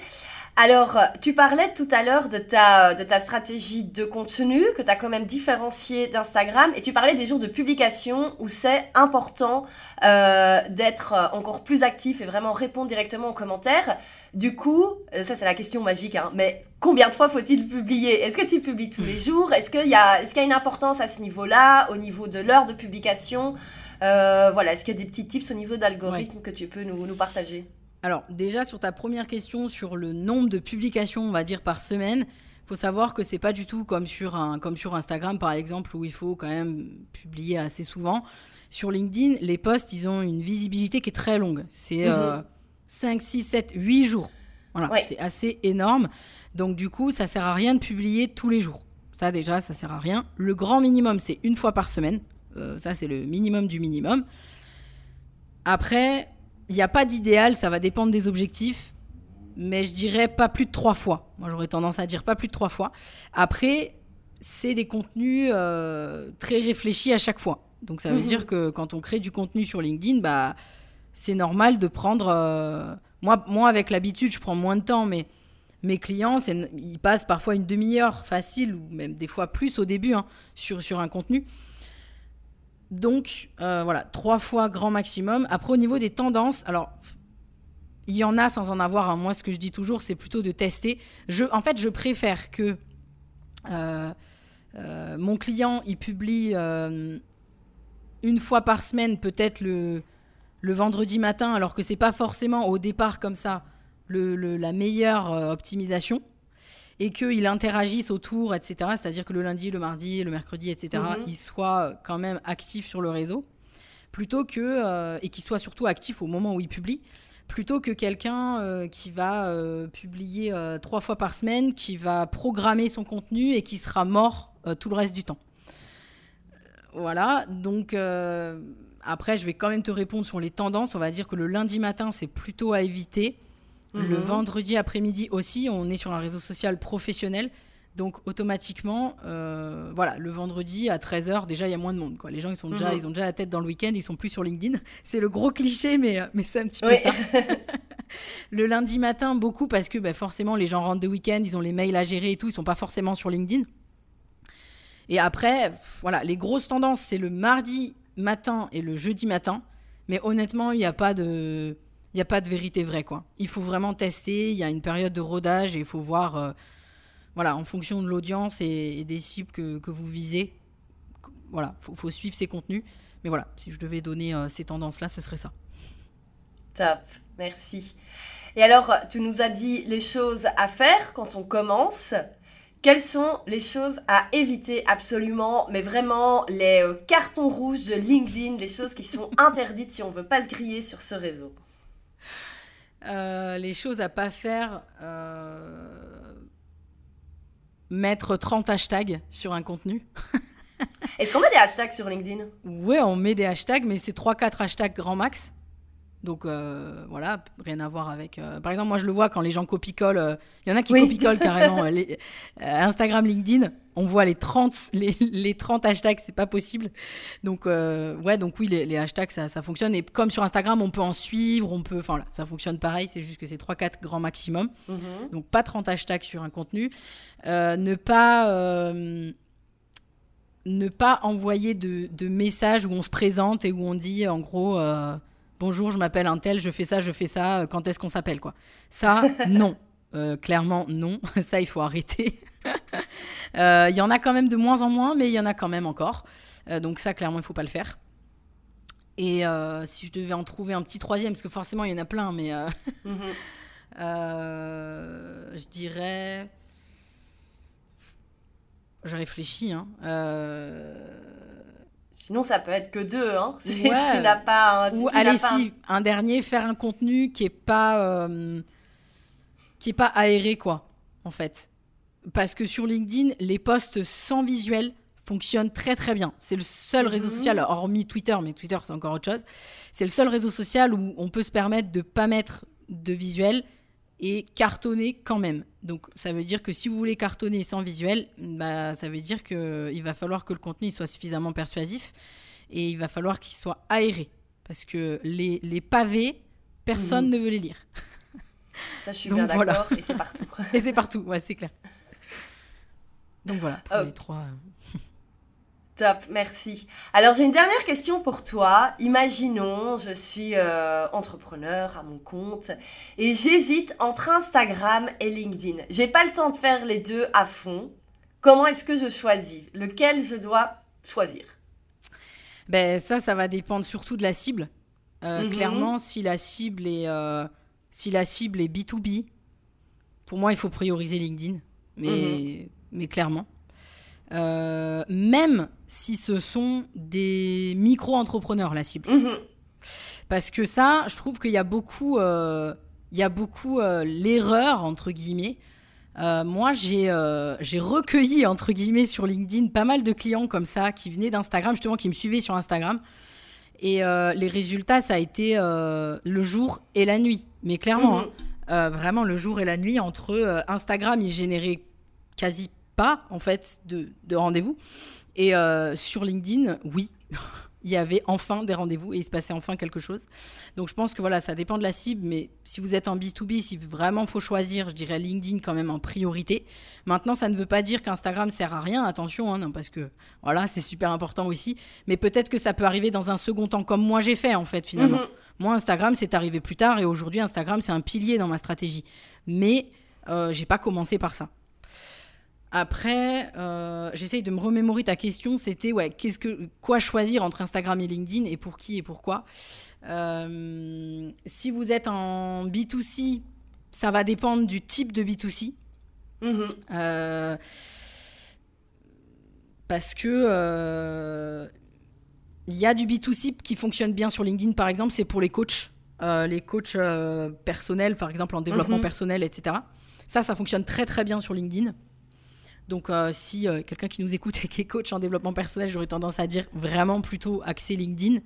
Alors, euh, tu parlais tout à l'heure de ta, de ta stratégie de contenu que tu as quand même différenciée d'Instagram et tu parlais des jours de publication où c'est important euh, d'être euh, encore plus actif et vraiment répondre directement aux commentaires. Du coup, euh, ça c'est la question magique, hein, mais combien de fois faut-il publier? Est-ce que tu publies tous les jours? Est-ce qu'il y, a- qu'il y a une importance à ce niveau-là, au niveau de l'heure de publication? Euh, Voilà, est-ce qu'il y a des petits tips au niveau d'algorithme que tu peux nous, nous partager? Alors, déjà, sur ta première question, sur le nombre de publications, on va dire, par semaine, faut savoir que c'est pas du tout comme sur, un, comme sur Instagram, par exemple, où il faut quand même publier assez souvent. Sur LinkedIn, les posts, ils ont une visibilité qui est très longue. C'est Mhm. 5, 6, 7, 8 jours. Voilà, Ouais. c'est assez énorme. Donc, du coup, ça sert à rien de publier tous les jours. Ça, déjà, ça sert à rien. Le grand minimum, c'est une fois par semaine. Euh, ça, c'est le minimum du minimum. Après, il n'y a pas d'idéal, ça va dépendre des objectifs, mais je dirais pas plus de trois fois. Moi, j'aurais tendance à dire pas plus de trois fois. Après, c'est des contenus euh, très réfléchis à chaque fois. Donc, ça veut Mhm. dire que quand on crée du contenu sur LinkedIn, bah, c'est normal de prendre. euh, Moi, moi, avec l'habitude, je prends moins de temps, mais mes clients, ils passent parfois une demi-heure facile, ou même des fois plus au début, hein, sur, sur un contenu. Donc, euh, voilà, trois fois grand maximum. Après, au niveau des tendances, alors, il y en a sans en avoir. hein. Moi, ce que je dis toujours, c'est plutôt de tester. En fait, je préfère que euh, euh, mon client, il publie une fois par semaine, peut-être le, vendredi matin, alors que c'est pas forcément au départ comme ça la meilleure optimisation. Et qu'il interagisse autour, etc. C'est-à-dire que le lundi, le mardi, le mercredi, etc., Mhm. il soit quand même actif sur le réseau. Plutôt que. euh, et qu'il soit surtout actif au moment où il publie. plutôt que quelqu'un qui va publier trois fois par semaine, qui va programmer son contenu et qui sera mort tout le reste du temps. Voilà, donc après, je vais quand même te répondre sur les tendances. On va dire que le lundi matin, c'est plutôt à éviter. Le mhm. vendredi après-midi aussi, on est sur un réseau social professionnel. Donc automatiquement, euh, voilà, le vendredi à 13h, déjà il y a moins de monde. Quoi. Les gens ils sont déjà, mhm. ils ont déjà la tête dans le week-end, ils sont plus sur LinkedIn. C'est le gros cliché, mais, euh, mais c'est un petit peu ça. le lundi matin, beaucoup parce que bah, forcément les gens rentrent de week-end, ils ont les mails à gérer et tout, ils sont pas forcément sur LinkedIn. Et après, voilà, les grosses tendances, c'est le mardi matin et le jeudi matin. Mais honnêtement, il n'y a pas de il n'y a pas de vérité vraie quoi. Il faut vraiment tester, il y a une période de rodage et il faut voir euh, voilà, en fonction de l'audience et, des cibles que, vous visez. Voilà, faut, faut suivre ces contenus. Mais voilà, si je devais donner euh, ces tendances là, ce serait ça. Top, merci. Et alors, tu nous as dit les choses à faire quand on commence. Quelles sont les choses à éviter absolument, mais vraiment les euh, cartons rouges de LinkedIn, les choses qui sont interdites si on veut pas se griller sur ce réseau? Euh, Les choses à pas faire, euh, mettre 30 hashtags sur un contenu. Est-ce qu'on met des hashtags sur LinkedIn? Oui, on met des hashtags, mais c'est 3-4 hashtags grand max. Donc euh, voilà, rien à voir avec. Euh, par exemple, moi je le vois quand les gens copie-collent. Il euh, y en a qui copie-collent carrément. Instagram, LinkedIn, on voit les 30, les, les 30 hashtags, c'est pas possible. Donc ouais, donc oui, les, hashtags ça, ça, fonctionne. Et comme sur Instagram, on peut en suivre, on peut. Enfin ça fonctionne pareil, c'est juste que c'est 3-4 grands maximum. Mhm. Donc pas 30 hashtags sur un contenu. ne pas ne pas envoyer de, de, messages où on se présente et où on dit en gros bonjour, je m'appelle un tel, je fais ça, je fais ça, euh, quand est-ce qu'on s'appelle quoi Ça, non. Euh, clairement, non. ça, il faut arrêter. Il euh, y en a quand même de moins en moins, mais il y en a quand même encore. donc ça, clairement, il faut pas le faire. Et si je devais en trouver un petit troisième, parce que forcément, il y en a plein, mais mhm. je dirais... Je réfléchis. Hein. Sinon, ça peut être que deux, hein. Si tu n'as pas. Ou allez, si un... dernier, faire un contenu qui est pas euh, qui est pas aéré, quoi, en fait. Parce que sur LinkedIn, les posts sans visuel fonctionnent très très bien. C'est le seul réseau mhm. social, hormis Twitter, mais Twitter c'est encore autre chose. C'est le seul réseau social où on peut se permettre de pas mettre de visuel et cartonner quand même. Donc ça veut dire que si vous voulez cartonner sans visuel, bah, ça veut dire qu'il va falloir que le contenu soit suffisamment persuasif et il va falloir qu'il soit aéré. Parce que les, les pavés, personne mhm. ne veut les lire. Ça, je suis bien d'accord, et c'est partout. et c'est partout, ouais, c'est clair. Donc voilà, pour les trois. Top, merci. Alors j'ai une dernière question pour toi. Imaginons, je suis euh, entrepreneur à mon compte et j'hésite entre Instagram et LinkedIn. J'ai pas le temps de faire les deux à fond. Comment est-ce que je choisis? Lequel je dois choisir? Ben ça, ça va dépendre surtout de la cible. Euh, mhm. Clairement, si la cible est euh, si la cible est B2B, pour moi, il faut prioriser LinkedIn. Mais mhm. mais clairement. Euh, même si ce sont des micro-entrepreneurs, la cible. Mhm. Parce que ça, je trouve qu'il y a beaucoup, euh, il y a beaucoup euh, l'erreur, entre guillemets. moi, j'ai j'ai recueilli, entre guillemets, sur LinkedIn, pas mal de clients comme ça, qui venaient d'Instagram, justement, qui me suivaient sur Instagram. Et les résultats, ça a été le jour et la nuit. Mais clairement, mhm. hein, vraiment le jour et la nuit, entre Instagram, il générait quasi pas, en fait, de, rendez-vous. Et euh, sur LinkedIn, oui, il y avait enfin des rendez-vous et il se passait enfin quelque chose. Donc je pense que voilà, ça dépend de la cible, mais si vous êtes en B2B, si vraiment faut choisir, je dirais LinkedIn quand même en priorité. Maintenant, ça ne veut pas dire qu'Instagram sert à rien, attention, hein, non, parce que voilà, c'est super important aussi. Mais peut-être que ça peut arriver dans un second temps, comme moi j'ai fait en fait finalement. Mhm. Moi, Instagram, c'est arrivé plus tard et aujourd'hui, Instagram, c'est un pilier dans ma stratégie. Mais euh, j'ai pas commencé par ça. Après, euh, j'essaye de me remémorer ta question. C'était ouais, qu'est-ce que quoi choisir entre Instagram et LinkedIn et pour qui et pourquoi? Euh, si vous êtes en B2C, ça va dépendre du type de B2C. Mm-hmm. Euh, parce que il y a du B2C qui fonctionne bien sur LinkedIn, par exemple, c'est pour les coachs. les coachs personnels, par exemple en développement mhm. personnel, etc. Ça, ça fonctionne très très bien sur LinkedIn. Donc, si quelqu'un qui nous écoute et qui est coach en développement personnel, j'aurais tendance à dire vraiment plutôt axer LinkedIn.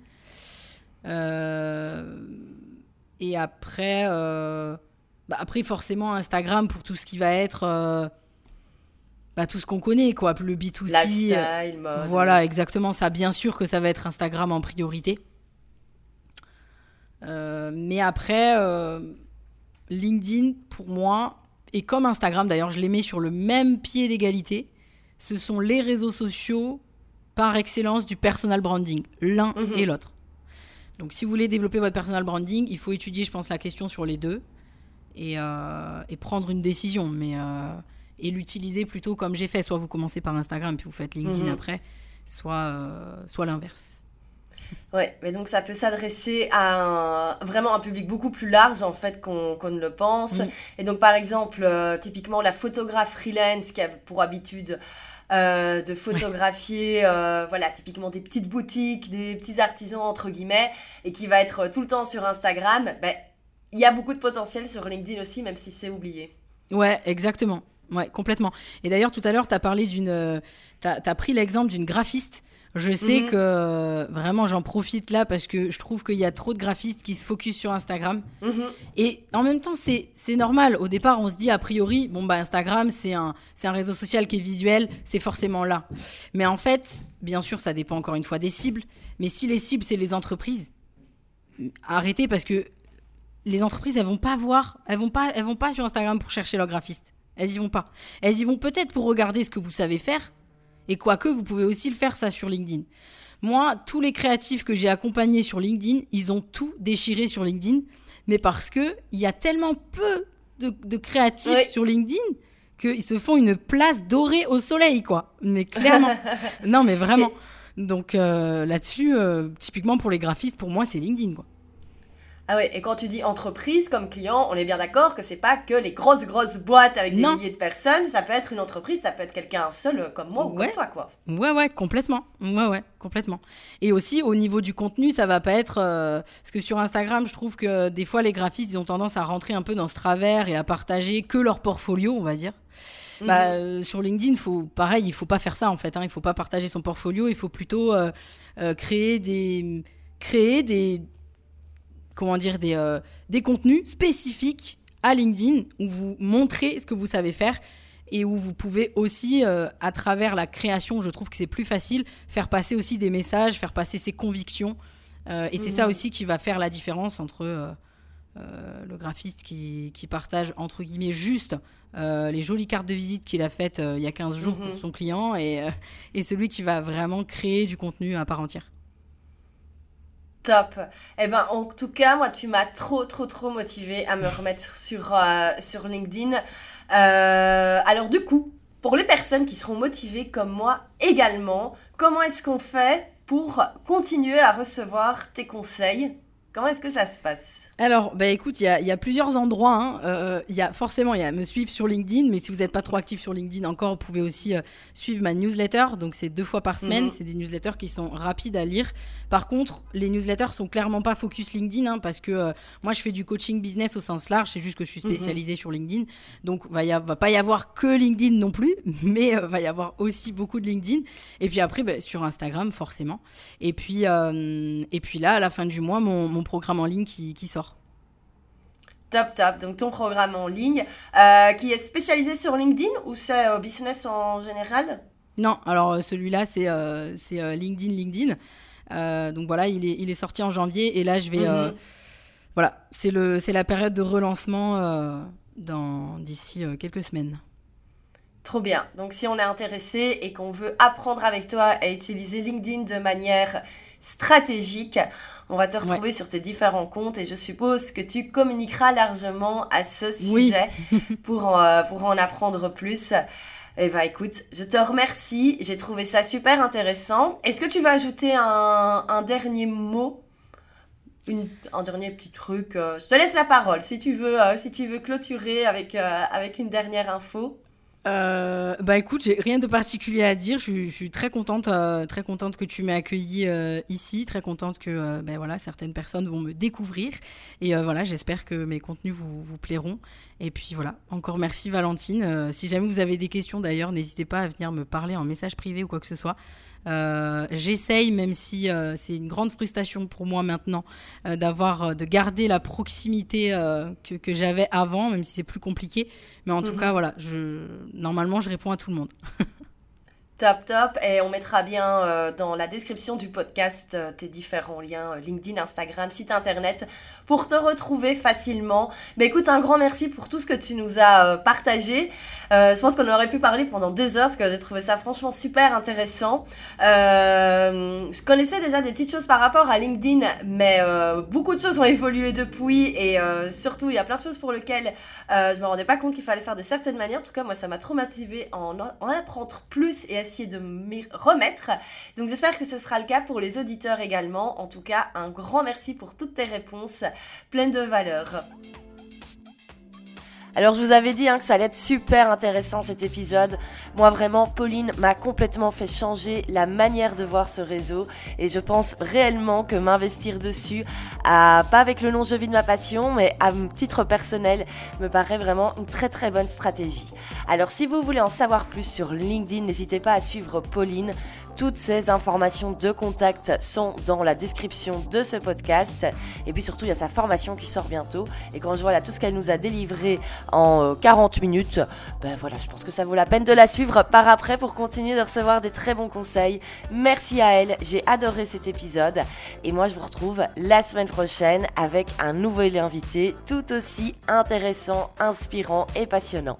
et après, bah, après, forcément, Instagram pour tout ce qui va être bah, tout ce qu'on connaît, quoi. Le B2C. Lifestyle, mode. Voilà, exactement ça. Bien sûr que ça va être Instagram en priorité. Euh, mais après, euh, LinkedIn, pour moi, et comme Instagram d'ailleurs, je les mets sur le même pied d'égalité, ce sont les réseaux sociaux par excellence du personal branding, l'un mhm. et l'autre. Donc si vous voulez développer votre personal branding, il faut étudier, je pense, la question sur les deux et, euh, et prendre une décision. Mais et l'utiliser plutôt comme j'ai fait. Soit vous commencez par Instagram puis vous faites LinkedIn mhm. après, soit, euh, soit l'inverse. Ouais, mais donc ça peut s'adresser à vraiment un public beaucoup plus large en fait qu'on ne le pense. Et donc par exemple, euh, typiquement la photographe freelance qui a pour habitude euh, de photographier, voilà, typiquement des petites boutiques, des petits artisans entre guillemets, et qui va être tout le temps sur Instagram, ben, il y a beaucoup de potentiel sur LinkedIn aussi, même si c'est oublié. Ouais, exactement. Ouais, complètement. Et d'ailleurs, tout à l'heure, tu as parlé d'une. Euh, tu as, pris l'exemple d'une graphiste. Je sais mhm. que euh, vraiment j'en profite là parce que je trouve qu'il y a trop de graphistes qui se focusent sur Instagram. Mhm. Et en même temps, c'est normal. Au départ, on se dit a priori, bon, bah Instagram, c'est un, un réseau social qui est visuel, c'est forcément là. Mais en fait, bien sûr, ça dépend encore une fois des cibles. Mais si les cibles, c'est les entreprises, arrêtez parce que les entreprises, elles vont pas voir, elles vont pas, elles vont pas sur Instagram pour chercher leur graphiste. Elles y vont pas. Elles y vont peut-être pour regarder ce que vous savez faire. Et quoique, vous pouvez aussi le faire ça sur LinkedIn. Moi, tous les créatifs que j'ai accompagnés sur LinkedIn, ils ont tout déchiré sur LinkedIn. Mais parce que il y a tellement peu de, créatifs sur LinkedIn qu'ils se font une place dorée au soleil, quoi. Mais clairement. non, mais vraiment. Donc euh, là-dessus, euh, typiquement pour les graphistes, pour moi, c'est LinkedIn, quoi. Ah ouais, et quand tu dis entreprise comme client, on est bien d'accord que c'est pas que les grosses grosses boîtes avec des milliers de personnes, ça peut être une entreprise, ça peut être quelqu'un seul euh, comme moi ou comme toi quoi. Ouais ouais, complètement. Ouais ouais, complètement. Et aussi au niveau du contenu, ça va pas être euh, parce que sur Instagram, je trouve que des fois les graphistes, ils ont tendance à rentrer un peu dans ce travers et à partager que leur portfolio, on va dire. Mhm. Bah, euh, sur LinkedIn, faut pareil, il faut pas faire ça en fait. Hein. Il faut pas partager son portfolio. Il faut plutôt créer des créer des comment dire, des, euh, des contenus spécifiques à LinkedIn où vous montrez ce que vous savez faire et où vous pouvez aussi, euh, à travers la création, je trouve que c'est plus facile, faire passer aussi des messages, faire passer ses convictions. Euh, et c'est ça mhm. aussi qui va faire la différence entre le graphiste qui, qui, partage, entre guillemets, juste les jolies cartes de visite qu'il a faites il y a 15 jours pour mhm. son client et, et celui qui va vraiment créer du contenu à part entière. Top. Eh ben, en tout cas, moi, tu m'as trop, trop, trop motivé à me remettre sur, euh, sur LinkedIn. Euh, alors, du coup, pour les personnes qui seront motivées comme moi également, comment est-ce qu'on fait pour continuer à recevoir tes conseils? Comment est-ce que ça se passe? Alors, bah écoute, il y, a, plusieurs endroits. Hein. Euh, il y a forcément, il y a me suivre sur LinkedIn, mais si vous n'êtes pas trop actif sur LinkedIn encore, vous pouvez aussi euh, suivre ma newsletter. Donc c'est deux fois par semaine. Mhm. C'est des newsletters qui sont rapides à lire. Par contre, les newsletters sont clairement pas focus LinkedIn, hein, parce que euh, moi je fais du coaching business au sens large. C'est juste que je suis mhm. spécialisée sur LinkedIn. Donc va y va pas y avoir que LinkedIn non plus, mais va y avoir aussi beaucoup de LinkedIn. Et puis après, bah, sur Instagram forcément. Et puis et puis là, à la fin du mois, mon, programme en ligne qui sort. Top, top. Donc ton programme en ligne, euh, qui est spécialisé sur LinkedIn ou c'est euh, business en général? Non, alors euh, celui-là, c'est LinkedIn, LinkedIn. donc voilà, il est, il est sorti en janvier et là, je vais... Mhm. voilà, c'est la période de relancement d'ici quelques semaines. Trop bien. Donc si on est intéressé et qu'on veut apprendre avec toi à utiliser LinkedIn de manière stratégique, on va te retrouver sur tes différents comptes et je suppose que tu communiqueras largement à ce sujet pour, euh, pour en apprendre plus. Eh bien, écoute, je te remercie. J'ai trouvé ça super intéressant. Est-ce que tu vas ajouter un, dernier mot? Un dernier petit truc euh, Je te laisse la parole si tu veux, euh, si tu veux clôturer avec, avec une dernière info. Euh, bah écoute, j'ai rien de particulier à dire. Je, suis très contente, euh, très contente que tu m'aies accueillie euh, ici, très contente que ben voilà certaines personnes vont me découvrir et voilà, j'espère que mes contenus vous, vous, plairont. Et puis voilà, encore merci Valentine. si jamais vous avez des questions d'ailleurs, n'hésitez pas à venir me parler en message privé ou quoi que ce soit. Euh, j'essaye, même si euh, c'est une grande frustration pour moi maintenant, euh, d'avoir, de garder la proximité que, que j'avais avant, même si c'est plus compliqué. Mais en tout mhm. cas, voilà, je, normalement, je réponds à tout le monde. Top, top. Et on mettra bien euh, dans la description du podcast euh, tes différents liens euh, LinkedIn, Instagram, site internet pour te retrouver facilement. Mais écoute, un grand merci pour tout ce que tu nous as partagé. je pense qu'on aurait pu parler pendant deux heures parce que j'ai trouvé ça franchement super intéressant. je connaissais déjà des petites choses par rapport à LinkedIn, mais beaucoup de choses ont évolué depuis et surtout il y a plein de choses pour lesquelles je me rendais pas compte qu'il fallait faire de certaines manières. En tout cas, moi, ça m'a trop en, en apprendre plus et essayer de m'y remettre. Donc j'espère que ce sera le cas pour les auditeurs également. En tout cas, un grand merci pour toutes tes réponses pleines de valeur. Alors je vous avais dit hein, que ça allait être super intéressant cet épisode. Moi vraiment, Pauline m'a complètement fait changer la manière de voir ce réseau et je pense réellement que m'investir dessus, pas avec le nom je vis de ma passion, mais à titre personnel, me paraît vraiment une très très bonne stratégie. Alors si vous voulez en savoir plus sur LinkedIn, n'hésitez pas à suivre Pauline. Toutes ces informations de contact sont dans la description de ce podcast. Et puis surtout, il y a sa formation qui sort bientôt. Et quand je vois là tout ce qu'elle nous a délivré en 40 euh, minutes, ben voilà, je pense que ça vaut la peine de la suivre par après pour continuer de recevoir des très bons conseils. Merci à elle, j'ai adoré cet épisode. Et moi, je vous retrouve la semaine prochaine avec un nouvel invité tout aussi intéressant, inspirant et passionnant.